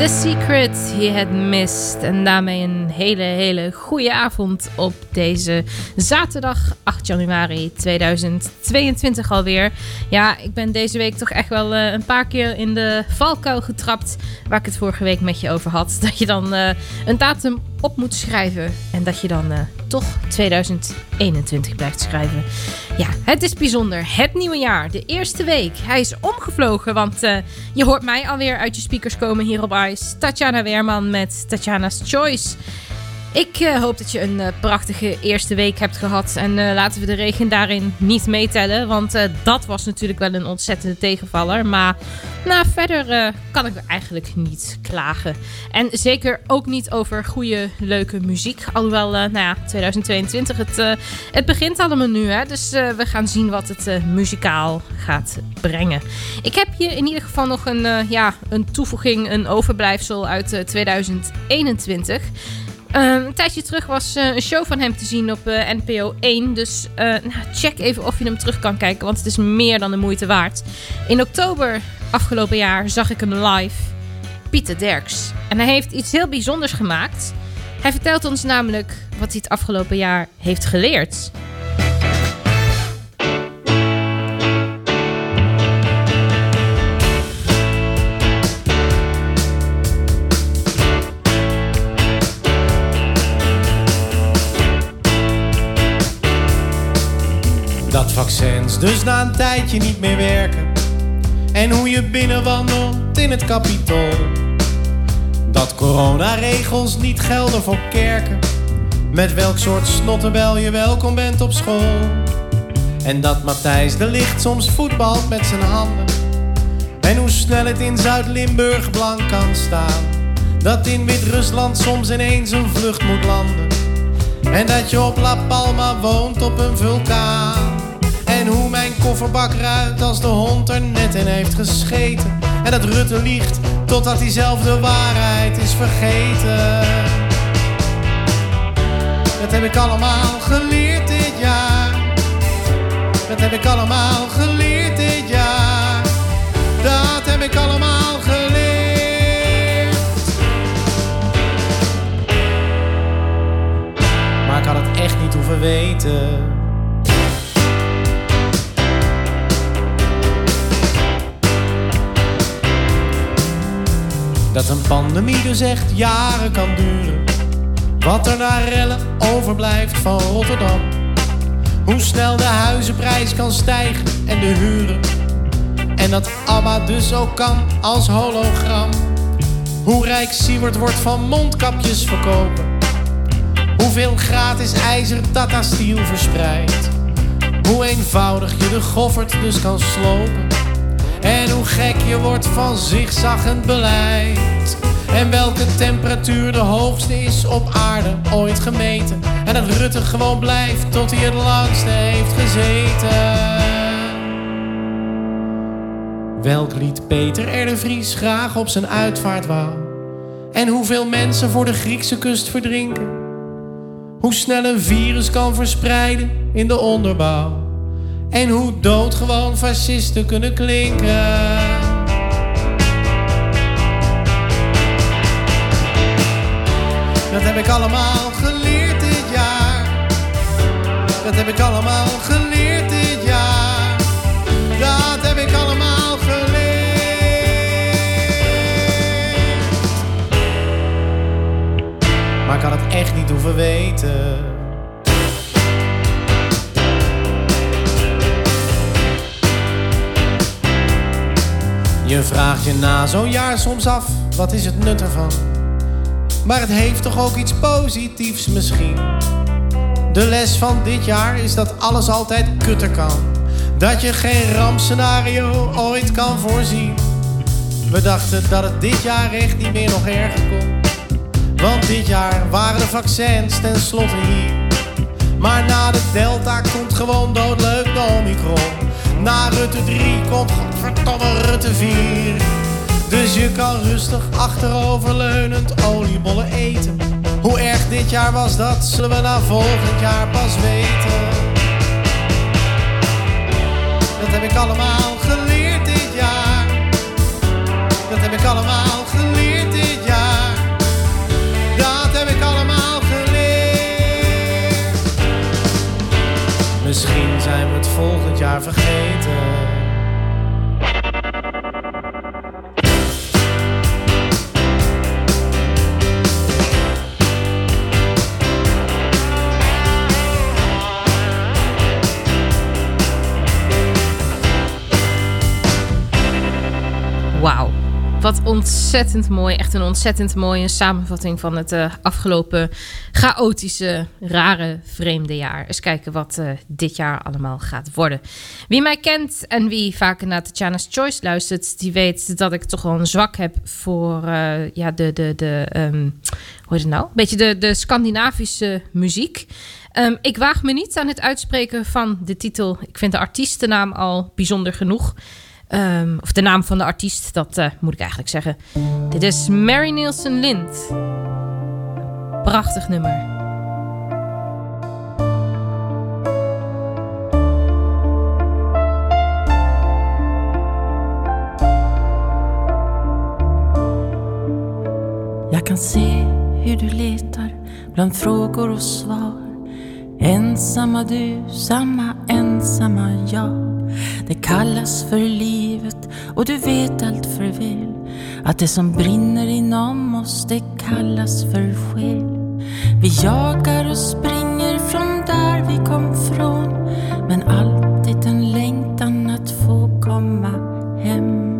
The Secret He Had Missed. En daarmee een hele, hele goede avond op deze zaterdag 8 januari 2022 alweer. Ja, ik ben deze week toch echt wel eh, een paar keer in de valkuil getrapt. Waar ik het vorige week met je over had. Dat je dan eh, een datum op moet schrijven. En dat je dan eh, toch 2021 blijft schrijven. Ja, het is bijzonder. Het nieuwe jaar, de eerste week. Hij is omgevlogen, want eh, je hoort mij alweer uit je speakers komen hier op Ice. Tatjana Weerman met Tatjana's Choice. Ik eh, hoop dat je een eh, prachtige eerste week hebt gehad. En eh, laten we de regen daarin niet meetellen. Want dat was natuurlijk wel een ontzettende tegenvaller. Maar nou, verder kan ik eigenlijk niet klagen. En zeker ook niet over goede, leuke muziek. Alhoewel, nou ja, 2022, het, het begint allemaal nu. Hè? Dus we gaan zien wat het muzikaal gaat brengen. Ik heb hier in ieder geval nog een, ja, een toevoeging, een overblijfsel uit eh, 2021. Ehm, een tijdje terug was eh, een show van hem te zien op eh, NPO 1. Dus eh, nou, check even of je hem terug kan kijken, want het is meer dan de moeite waard. In oktober afgelopen jaar zag ik hem live. Pieter Derks. En hij heeft iets heel bijzonders gemaakt. Hij vertelt ons namelijk wat hij het afgelopen jaar heeft geleerd. Dat vaccins dus na een tijdje niet meer werken. En hoe je binnenwandelt in het kapitool. Dat coronaregels niet gelden voor kerken. Met welk soort snottenbel je welkom bent op school. En dat Matthijs de Licht soms voetbalt met zijn handen. En hoe snel het in Zuid-Limburg blank kan staan. Dat in Wit-Rusland soms ineens een vlucht moet landen. En dat je op La Palma woont op een vulkaan. En hoe mijn kofferbak ruikt als de hond er net in heeft gescheten. En dat Rutte liegt totdat hij zelf de waarheid is vergeten. Dat heb ik allemaal geleerd dit jaar. Dat heb ik allemaal geleerd dit jaar. Dat heb ik allemaal geleerd. Maar ik had het echt niet hoeven weten. Dat een pandemie dus echt jaren kan duren. Wat er na rellen overblijft van Rotterdam. Hoe snel de huizenprijs kan stijgen en de huren. En dat ABBA dus ook kan als hologram. Hoe rijk Siewert wordt van mondkapjes verkopen. Hoeveel gratis ijzer Tata Steel verspreidt. Hoe eenvoudig je de goffert dus kan slopen. En hoe gek je wordt van zigzaggend beleid. En welke temperatuur de hoogste is op aarde ooit gemeten. En dat Rutte gewoon blijft tot hij het langste heeft gezeten. Welk lied Peter R. Vries graag op zijn uitvaart wou. En hoeveel mensen voor de Griekse kust verdrinken. Hoe snel een virus kan verspreiden in de onderbouw. En hoe doodgewoon fascisten kunnen klinken. Dat heb ik allemaal geleerd dit jaar. Dat heb ik allemaal geleerd dit jaar. Dat heb ik allemaal geleerd. Maar ik had het echt niet hoeven weten. Je vraagt je na zo'n jaar soms af, wat is het nut ervan? Maar het heeft toch ook iets positiefs misschien. De les van dit jaar is dat alles altijd kutter kan. Dat je geen rampscenario ooit kan voorzien. We dachten dat het dit jaar echt niet meer nog erger kon. Want dit jaar waren de vaccins ten slotte hier. Maar na de Delta komt gewoon doodleuk de Omicron. Na Rutte 3 komt godverdomme Rutte 4. Dus je kan rustig achteroverleunend oliebollen eten. Hoe erg dit jaar was, dat zullen we na volgend jaar pas weten. Dat heb ik allemaal geleerd dit jaar. Dat heb ik allemaal geleerd Misschien zijn we het volgend jaar vergeten. Wat ontzettend mooi. Echt een ontzettend mooie samenvatting van het eh, afgelopen chaotische, rare, vreemde jaar. Eens kijken wat eh, dit jaar allemaal gaat worden. Wie mij kent en wie vaker naar Tatjana's Choice luistert, die weet dat ik toch wel een zwak heb voor eh, ja, de, de, de ehm, hoe heet het nou? Beetje de, de Scandinavische muziek. Ehm, ik waag me niet aan het uitspreken van de titel. Ik vind de artiestennaam al bijzonder genoeg. Ehm, of de naam van de artiest, dat eh, moet ik eigenlijk zeggen. Dit is Mary Nielsen Lind. Prachtig nummer. Jag kan se hur du letar bland frågor och svar. Ensamma du, samma ensamma jag. Det kallas för livet och du vet allt för väl att det som brinner inom oss det kallas för själ. Vi jagar och springer från där vi kom från men alltid en längtan att få komma hem.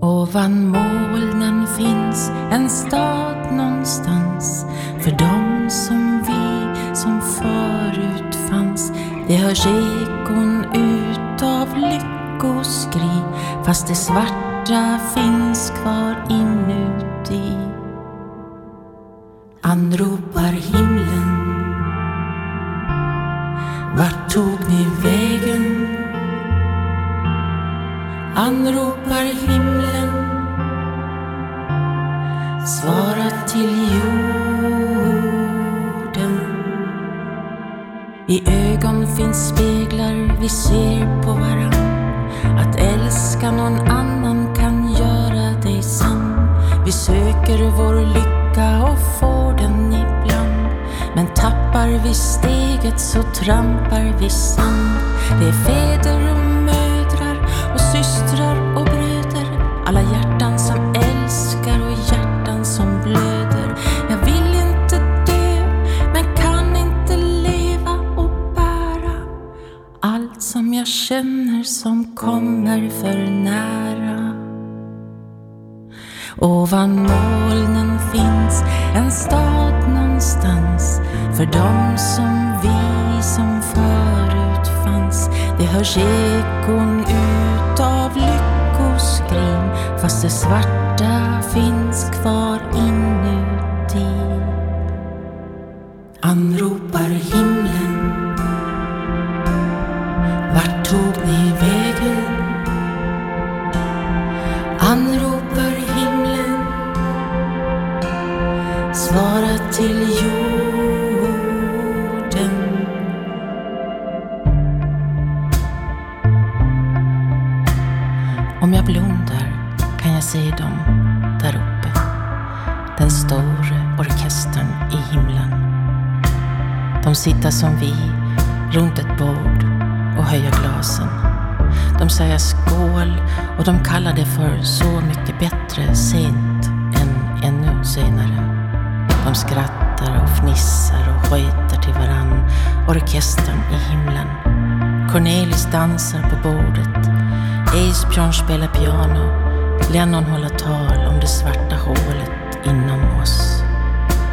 Ovan molnen finns en stad någonstans för dem som vi som förut fanns. Det hörs ekon utav lyckoskri fast det svarta finns kvar inuti. Anropar himlen Vart tog ni vägen? Anropar himlen Svara till jorden I ögon finns speglar vi ser på varann. Att älska någon annan kan göra dig sann. Vi söker vår lycka och får den ibland. Men tappar vi steget så trampar vi sand. Det är fäder och mödrar och systrar som kommer för nära Ovan molnen finns en stad någonstans för dem som vi som förut fanns. Det hörs ekon utav lyckoskrin fast det svarta finns kvar inuti. Anropar himlen sitta som vi runt ett bord och höja glasen. De säger skål och de kallar det för så mycket bättre sent än ännu senare. De skrattar och fnissar och skiter till varann, orkestern i himlen. Cornelis dansar på bordet. Esbjörn spelar piano. Lennon håller tal om det svarta hålet inom oss.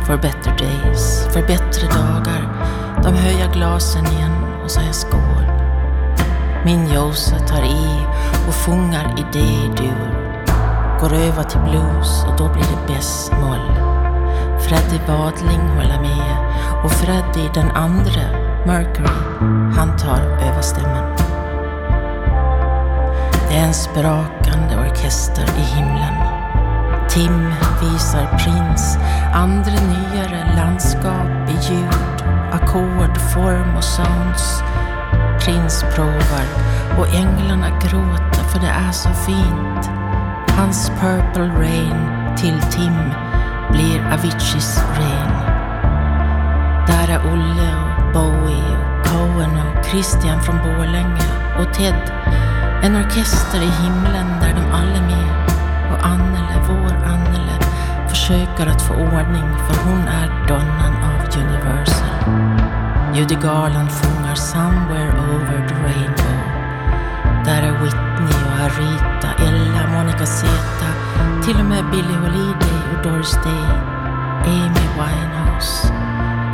For better days, för bättre dagar. De höjer glasen igen och säger skål. Min Josa tar i och fångar i D-dur. Går över till blues och då blir det bäst-moll. Freddy Wadling håller med och Freddy den andre, Mercury, han tar överstämman. Det är en sprakande orkester i himlen. Tim visar Prince andra nyare landskap i ljud, ackord, form och sounds. Prins provar och änglarna gråter för det är så fint. Hans Purple Rain till Tim blir Aviciis Rain. Där är Olle och Bowie och Cohen och Christian från Borlänge och Ted. En orkester i himlen där de alla är med. Och Annele, vår Annele, försöker att få ordning för hon är donnan av Universal. Judy Garland sjunger Somewhere over the rainbow. Där är Whitney och Arita, Ella, Monica Zeta, till och med Billie Holiday och Doris Day, Amy Winehouse.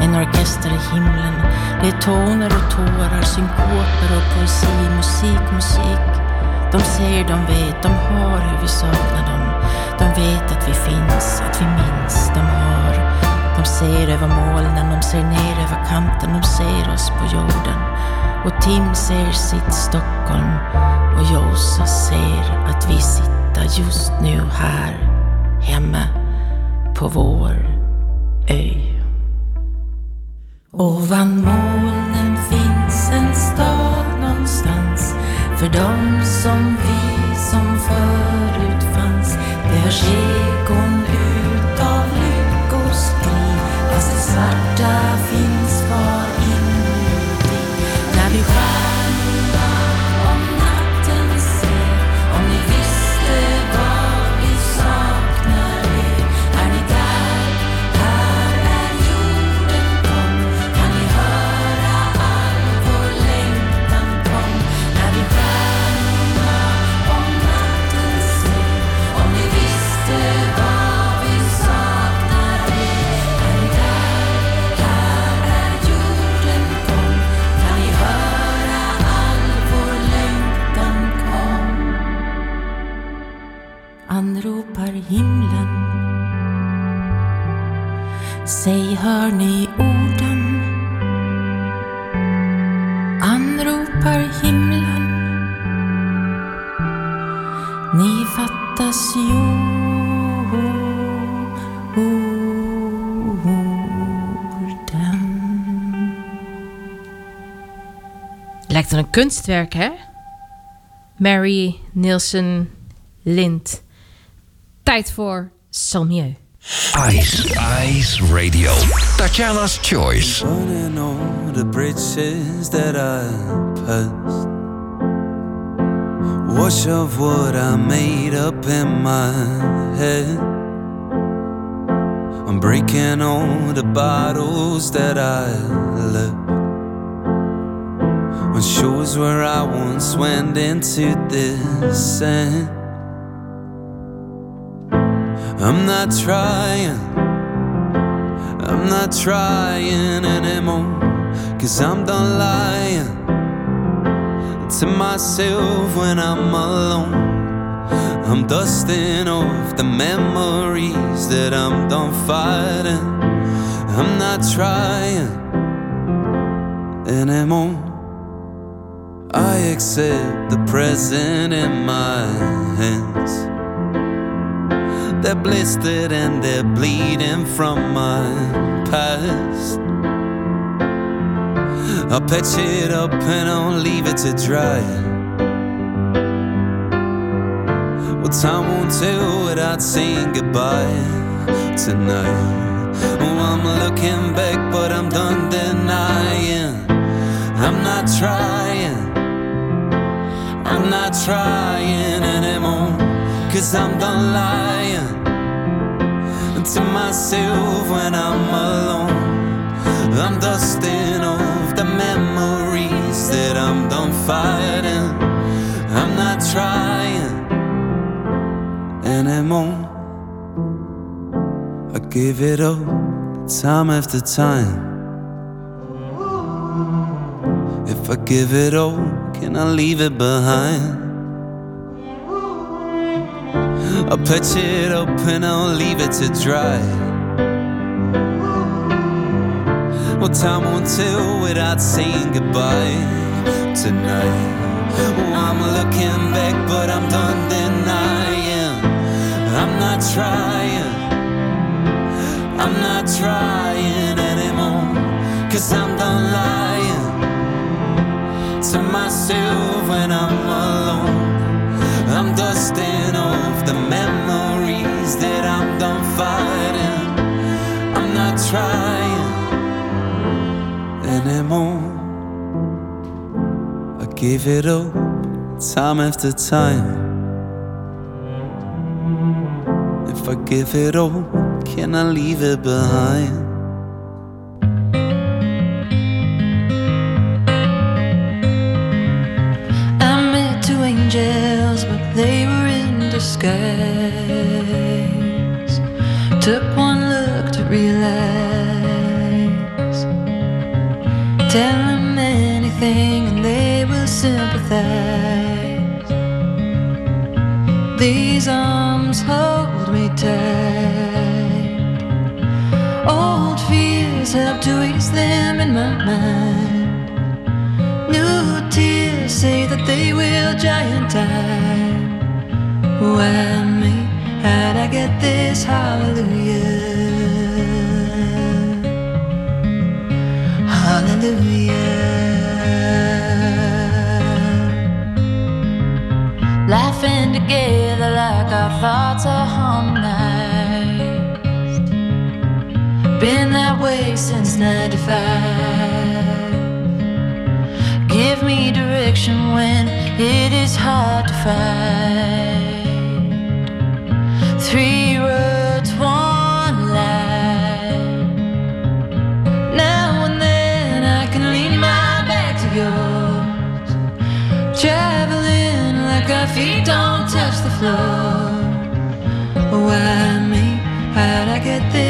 En orkester i himlen. Det är toner och tårar, synkoper och poesi, musik, musik. De säger de vet, de har hur vi saknar dem. De vet att vi finns, att vi minns, de hör. De ser över molnen, de ser ner över kanten, de ser oss på jorden. Och Tim ser sitt Stockholm och Josa ser att vi sitter just nu här hemma på vår ö. Ovan molnen finns en stad någonstans för dem som vi som för verstehe kunstwerk, hè? Mary Nielsen Lind. Tijd voor Salmieu. Ice, Ice Radio. Tatjana's Choice. Running all the bridges that I passed. Wash of what I made up in my head. I'm breaking all the bottles that I left. On shores where I once went into this sand. I'm not trying. I'm not trying anymore. Cause I'm done lying to myself when I'm alone. I'm dusting off the memories that I'm done fighting. I'm not trying anymore. I accept the present in my hands. They're blistered and they're bleeding from my past. I'll patch it up and I'll leave it to dry. Well, time won't tell without saying goodbye tonight. Oh, I'm looking back, but I'm done denying. I'm not trying. I'm not trying anymore. Cause I'm done lying to myself when I'm alone. I'm dusting off the memories that I'm done fighting. I'm not trying anymore. I give it up time after time. If I give it all, can I leave it behind? I'll patch it up and I'll leave it to dry. Well, time won't tell without saying goodbye tonight. Oh, I'm looking back, but I'm done denying. I'm not trying. I'm not trying anymore. Cause I'm done to myself when I'm alone. I'm dusting off the memories that I'm done fighting. I'm not trying anymore. I give it up time after time. If I give it all, can I leave it behind? giant eye. me? how'd I get this hallelujah? Hallelujah. Laughing together like our thoughts are harmonized. Been that way since 95 give me direction when it is hard to find. Three words, one lie. Now and then I can lean my back to yours. Traveling like our feet don't touch the floor. Why me? How'd I get this?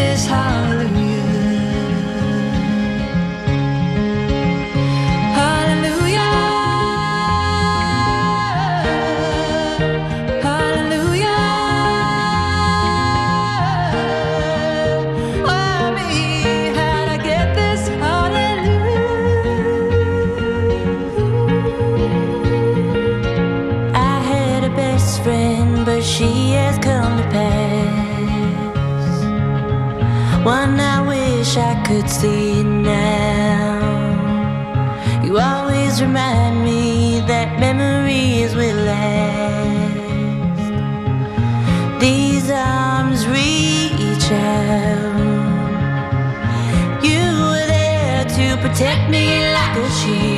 bullshit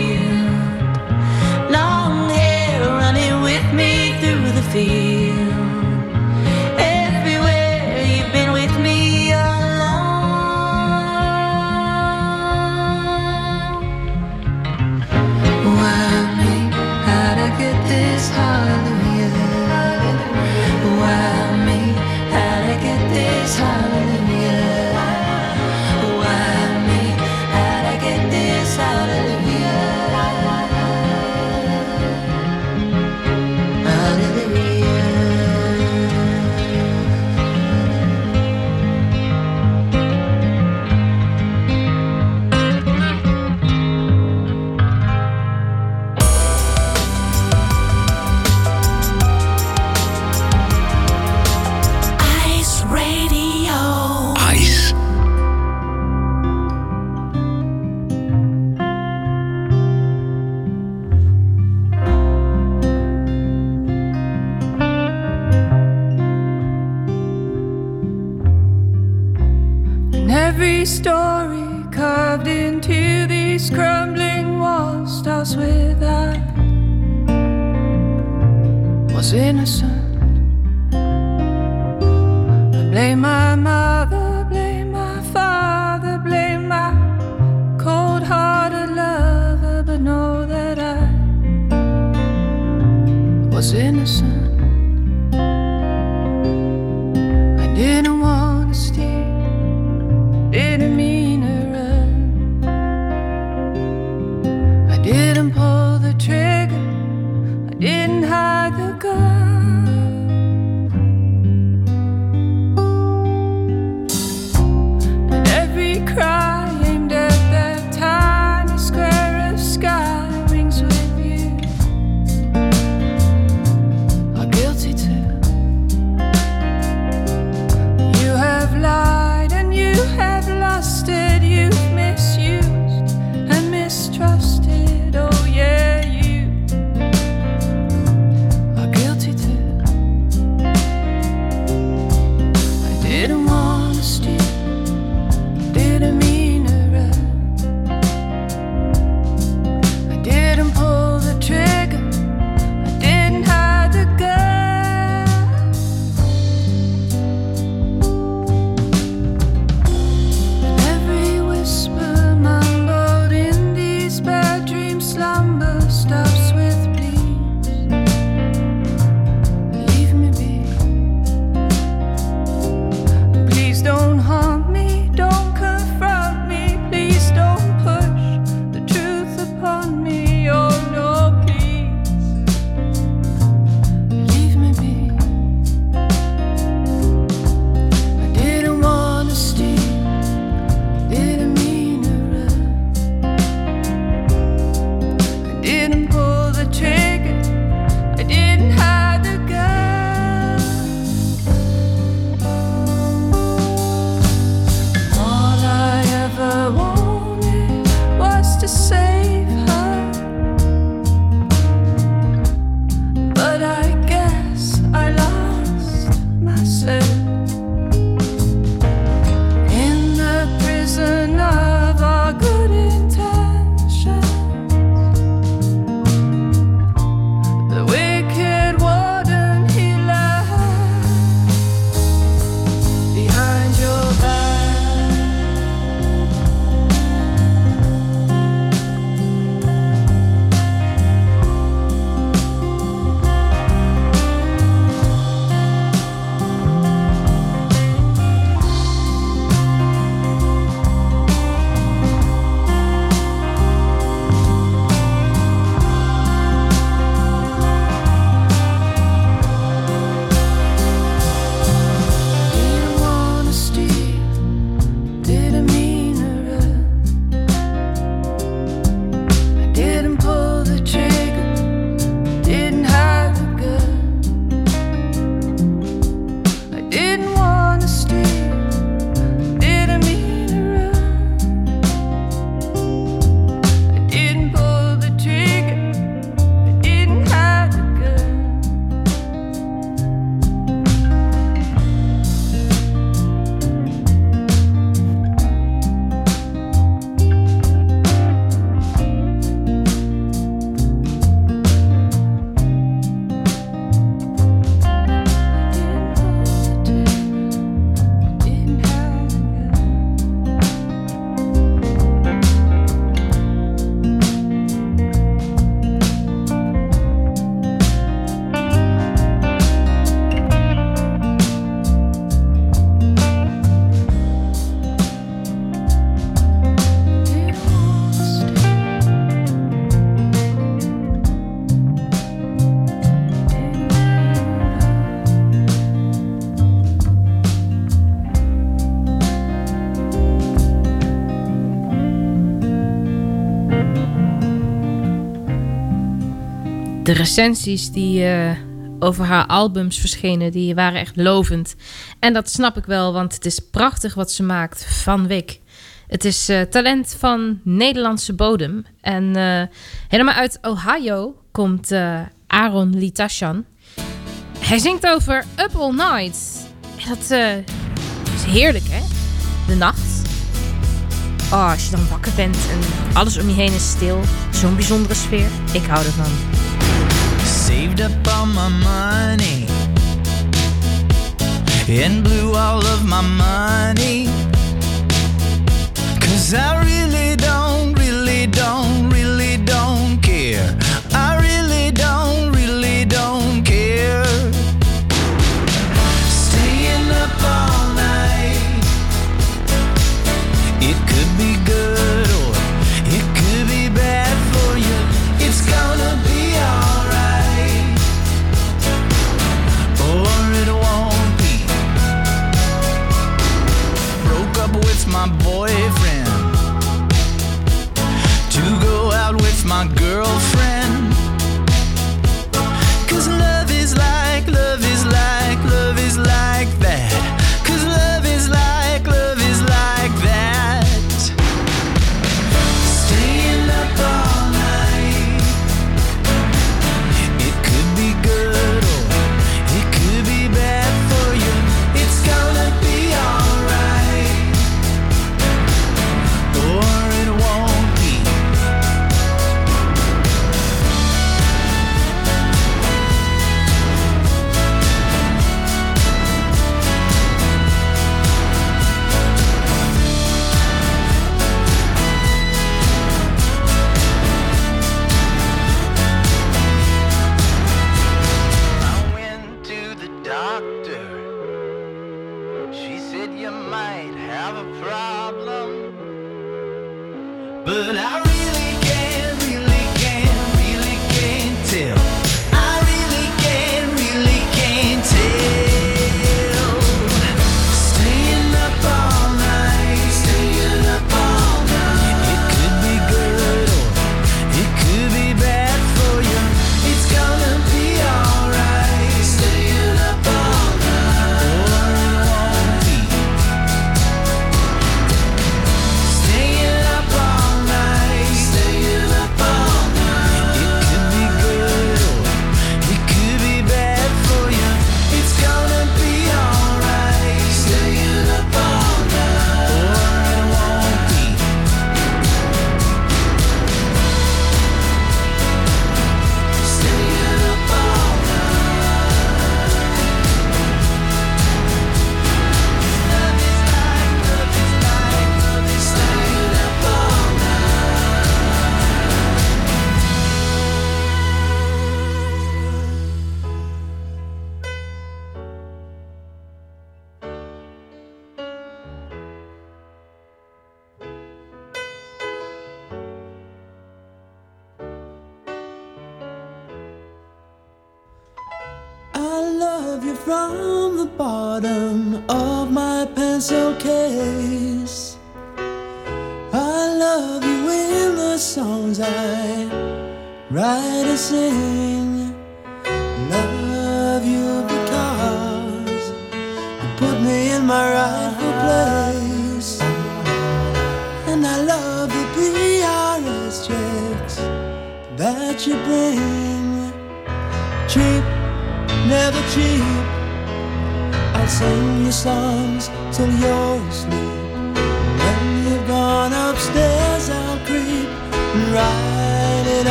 recensies die eh, over haar albums verschenen, die waren echt lovend. En dat snap ik wel, want het is prachtig wat ze maakt van Wik. Het is eh, talent van Nederlandse bodem. En eh, helemaal uit Ohio komt Aaron Litashan. Hij zingt over Up All Night. Dat is heerlijk, hè? De nacht. Oh, als je dan wakker bent en alles om je heen is stil. Zo'n bijzondere sfeer. Ik hou ervan. saved up all my money and blew all of my money. Cause I really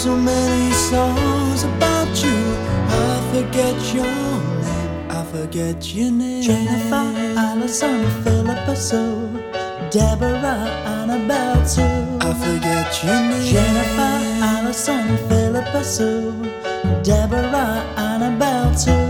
so many songs about you. I forget your name, I forget your name. Jennifer, Alison, Philippa, Sue, Deborah, Annabelle, too. I forget your name. Jennifer, Alison, Philippa, Sue, Deborah, Annabelle, too.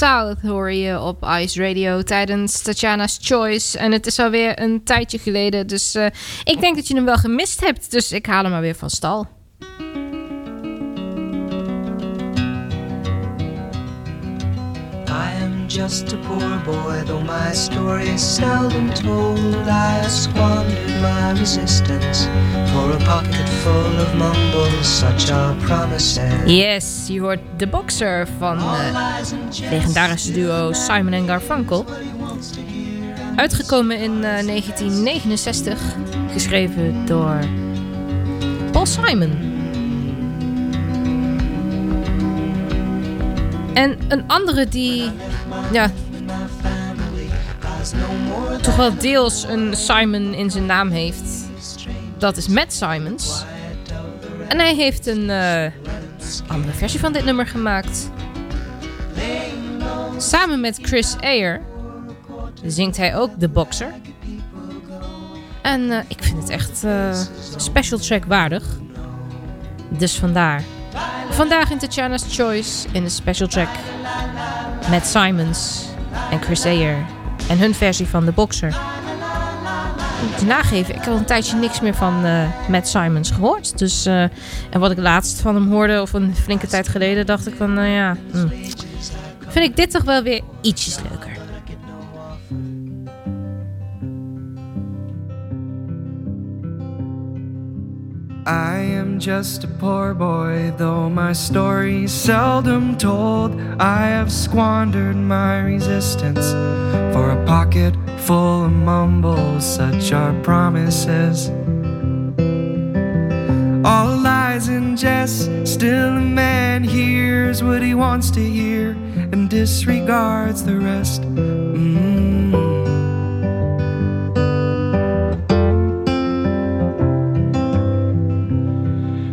South je op Ice Radio tijdens Tatjana's Choice. En het is alweer een tijdje geleden, dus eh, ik denk dat je hem wel gemist hebt. Dus ik haal hem maar weer van stal. Just a poor boy, though my story is seldom told. I squandered my resistance for a pocket full of mumbles, such are promises. Yes, je hoort The Boxer van uh, legendarische duo Simon en Garfunkel. Uitgekomen in uh, 1969, geschreven door Paul Simon. En een andere die, ja, toch wel deels een Simon in zijn naam heeft. Dat is Matt Simons. En hij heeft een uh, andere versie van dit nummer gemaakt. Samen met Chris Ayer zingt hij ook The Boxer. En uh, ik vind het echt uh, special track waardig. Dus vandaar. Vandaag in Tatjana's Choice in de special track met Simons en Chris Ayer en hun versie van The Boxer. Moet nageven, ik heb al een tijdje niks meer van uh, Matt Simons gehoord. Dus, uh, en wat ik laatst van hem hoorde, of een flinke tijd geleden, dacht ik van, nou ja, hm. vind ik dit toch wel weer ietsjes leuker. Just a poor boy, though my story's seldom told. I have squandered my resistance for a pocket full of mumbles, such are promises. All lies and jest, still a man hears what he wants to hear and disregards the rest. Mm.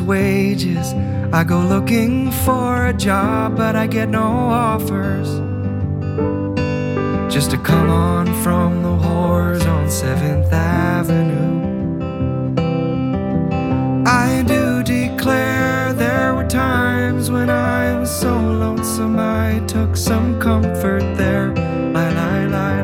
wages. I go looking for a job, but I get no offers just to come on from the whores on 7th Avenue. I do declare there were times when I was so lonesome I took some comfort there. Lie, lie, lie,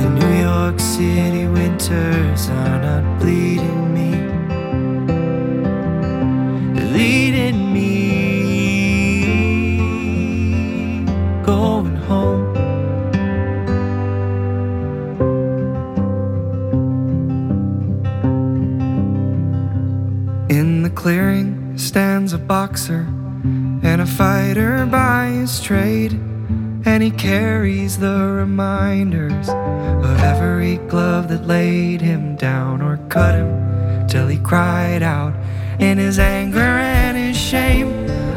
the New York City winters are not bleeding me, leading me, going home. In the clearing stands a boxer and a fighter by his trade. And he carries the reminders of every glove that laid him down or cut him till he cried out in his anger and his shame.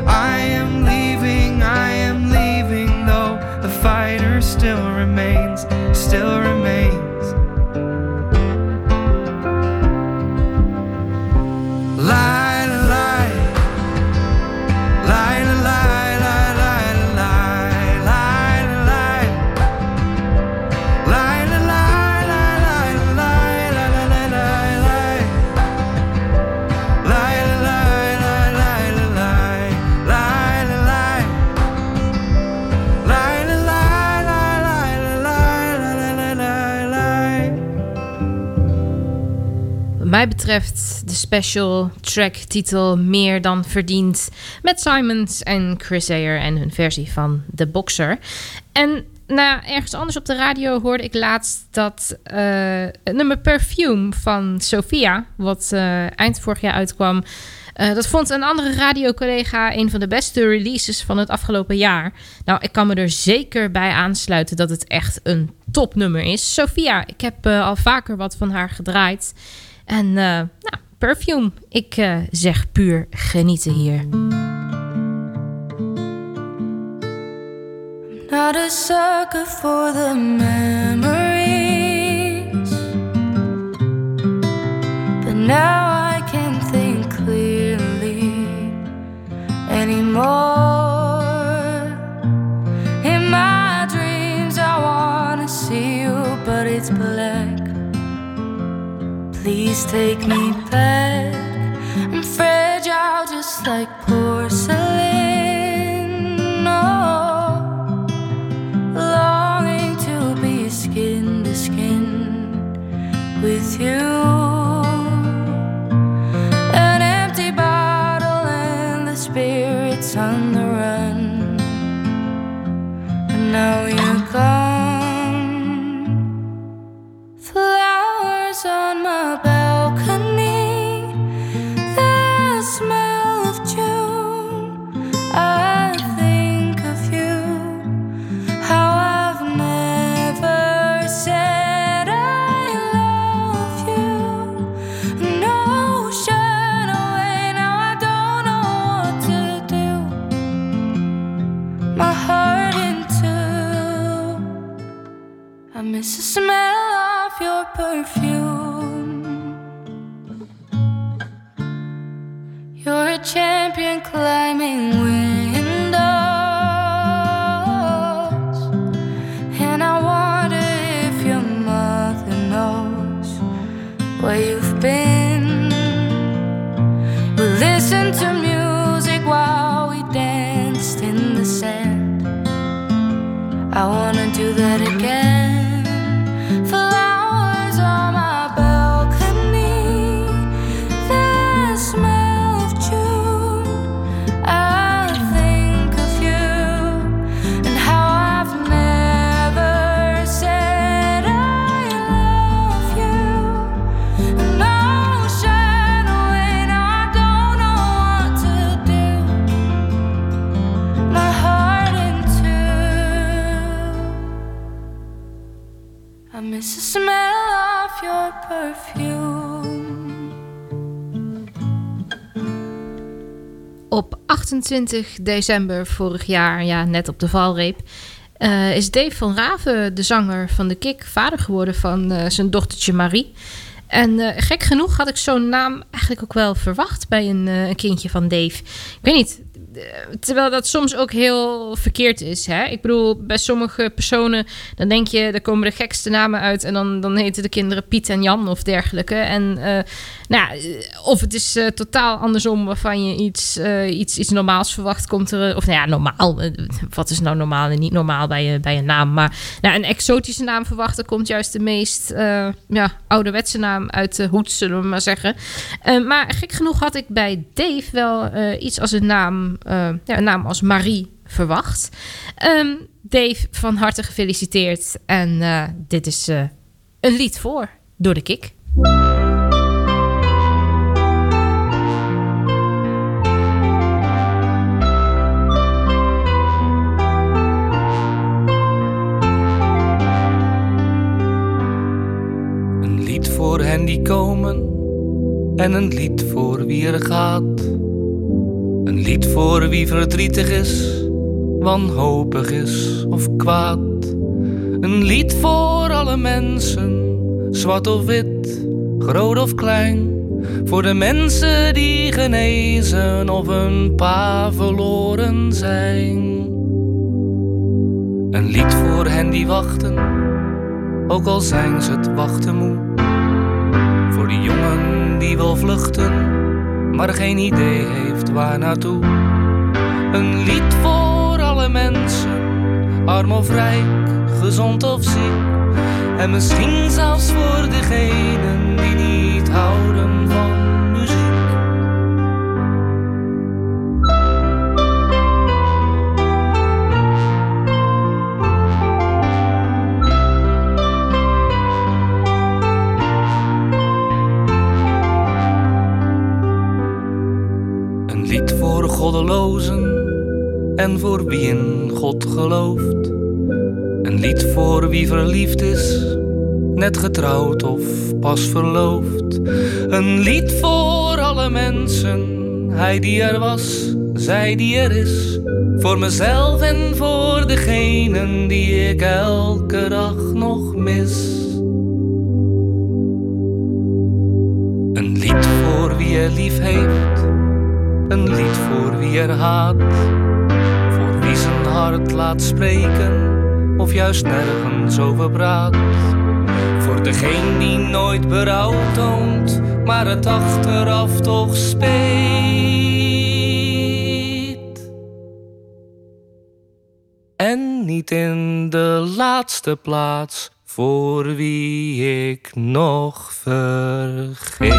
I am leaving, I am leaving, though the fighter still remains, still betreft de special track titel Meer dan Verdiend. Met Simons en Chris Ayer en hun versie van The Boxer. En nou, ergens anders op de radio hoorde ik laatst dat eh, het nummer Perfume van Sophia, wat eh, eind vorig jaar uitkwam. eh, dat vond een andere radiocollega een van de beste releases van het afgelopen jaar. Nou, ik kan me er zeker bij aansluiten dat het echt een topnummer is. Sophia, ik heb al vaker wat van haar gedraaid. En eh, nou, Perfume, ik eh, zeg puur genieten hier. Not a sucker for the memories. But now I can think clearly anymore. Please take me back. I'm fragile, just like I wanna do that again. Flowers 28 december vorig jaar, ja, net op de valreep, eh, is Dave van Raven, de zanger van de Kik, vader geworden van eh, zijn dochtertje Marie. En eh, gek genoeg had ik zo'n naam eigenlijk ook wel verwacht bij een, een kindje van Dave. Ik weet niet, terwijl dat soms ook heel verkeerd is. Hè? Ik bedoel, bij sommige personen, dan denk je, er komen de gekste namen uit. En dan, dan heten de kinderen Piet en Jan of dergelijke. En nou, eh, of het is eh, totaal andersom, waarvan je iets, eh, iets, iets normaals verwacht. Komt er, of nou ja, normaal. wat is nou normaal en niet normaal bij je, bij een naam? Maar nou, een exotische naam verwachten komt juist de meest ja, ouderwetse naam uit de hoed, zullen we maar zeggen. Maar gek genoeg had ik bij Dave wel iets als een naam, een naam als Marie verwacht. Ehm, Dave, van harte gefeliciteerd. En dit is een lied voor door de kick. komen. En een lied voor wie er gaat. Een lied voor wie verdrietig is, wanhopig is of kwaad. Een lied voor alle mensen, zwart of wit, groot of klein. Voor de mensen die genezen of een paar verloren zijn. Een lied voor hen die wachten, ook al zijn ze het wachten moe. Voor die jongen die wil vluchten, maar geen idee heeft waar naartoe. Een lied voor alle mensen, arm of rijk, gezond of ziek. En misschien zelfs voor degenen die niet houden van en voor wie in God gelooft. Een lied voor wie verliefd is, net getrouwd of pas verloofd. Een lied voor alle mensen, hij die er was, zij die er is. Voor mezelf en voor degenen die ik elke dag nog mis. Een lied voor wie er lief heeft, voor wie er haat. Voor wie zijn hart laat spreken of juist nergens over praat. Voor degene die nooit berouw toont, maar het achteraf toch speet. En niet in de laatste plaats voor wie ik nog vergeet.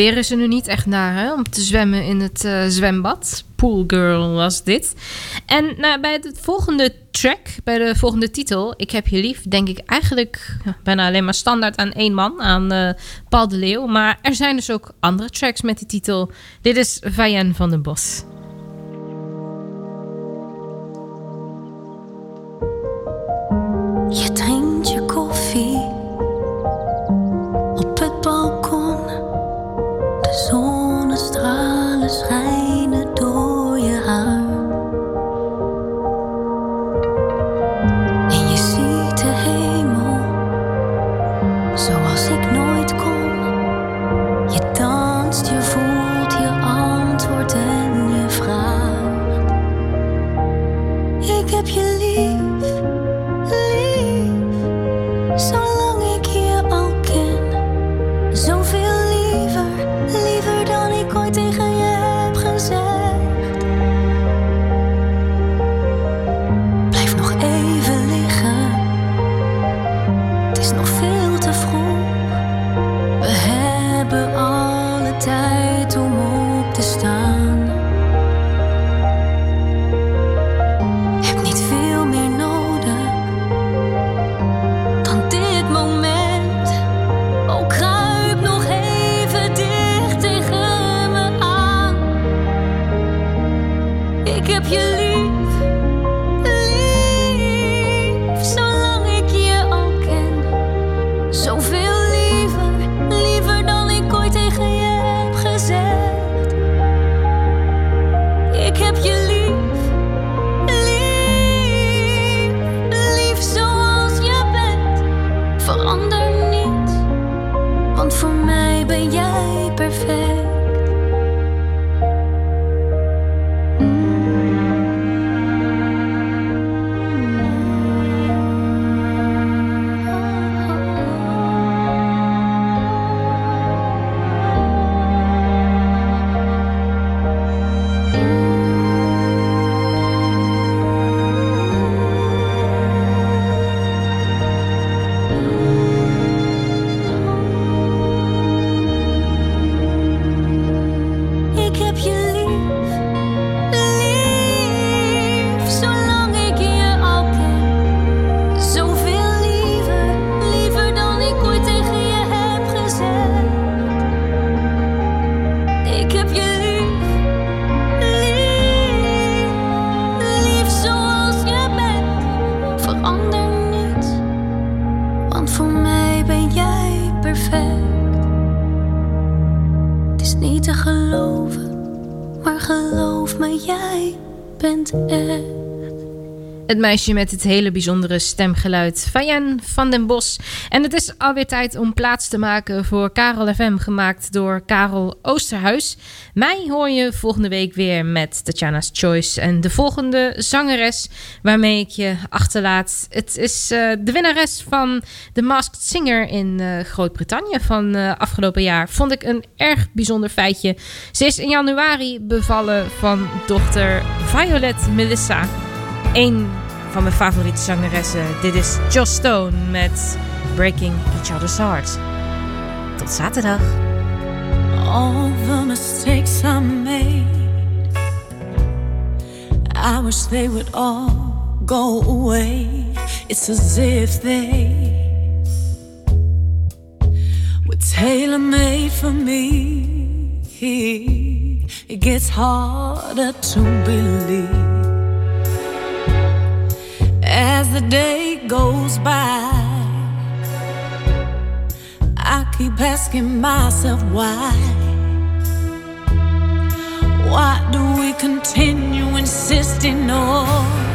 Weer is er nu niet echt naar hè, om te zwemmen in het eh, zwembad. Pool Girl was dit. En nou, bij de volgende track, bij de volgende titel, Ik heb je lief, denk ik eigenlijk bijna alleen maar standaard aan één man, aan eh, Paul de Leeuw. Maar er zijn dus ook andere tracks met die titel. Dit is Vianne van den Bos. Je meisje met het hele bijzondere stemgeluid, Fayen van den Bos. En het is alweer tijd om plaats te maken voor Karel FM, gemaakt door Karel Oosterhuis. Mij hoor je volgende week weer met Tatjana's Choice. En de volgende zangeres waarmee ik je achterlaat. Het is eh, de winnares van The Masked Singer in eh, Groot-Brittannië van eh, afgelopen jaar. Vond ik een erg bijzonder feitje. Ze is in januari bevallen van dochter Violet Melissa. Een van mijn favoriete zangeressen. Dit is Joss Stone met Breaking Each Other's Heart. Tot zaterdag. all the mistakes I made. I wish they would all go away. It's as if they were tailor made for me. It gets harder to believe as the day goes by. I keep asking myself why. Why do we continue insisting on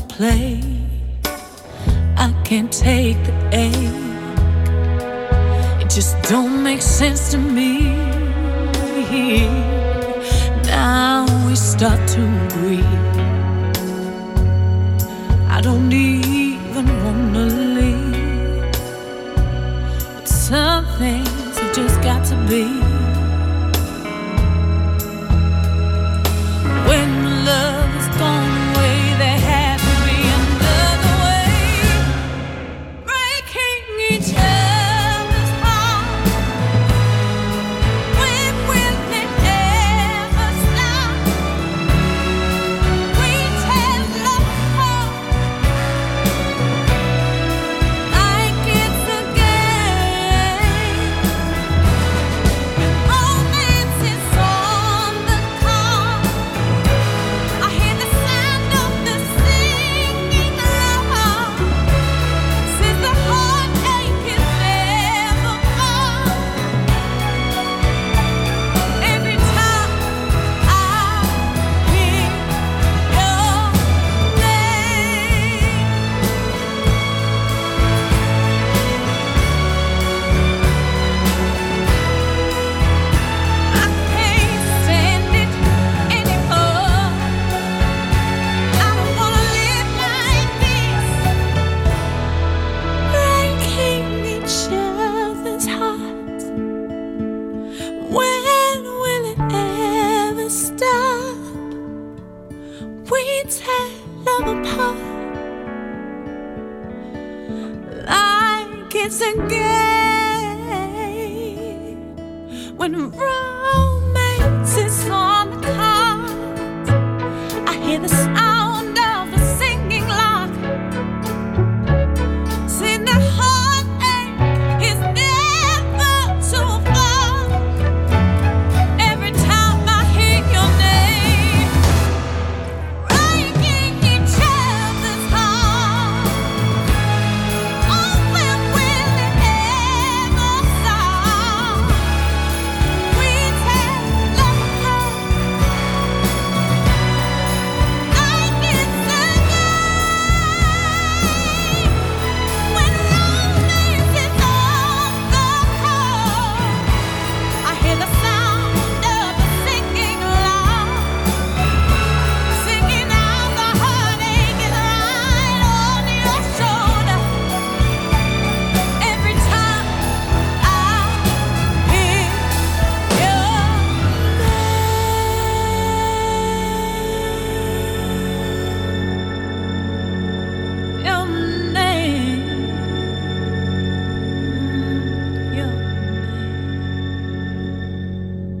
wanna play. I can't take the ache. It just don't make sense to me. Now we start to agree. I don't even wanna leave, but some things have just got to be.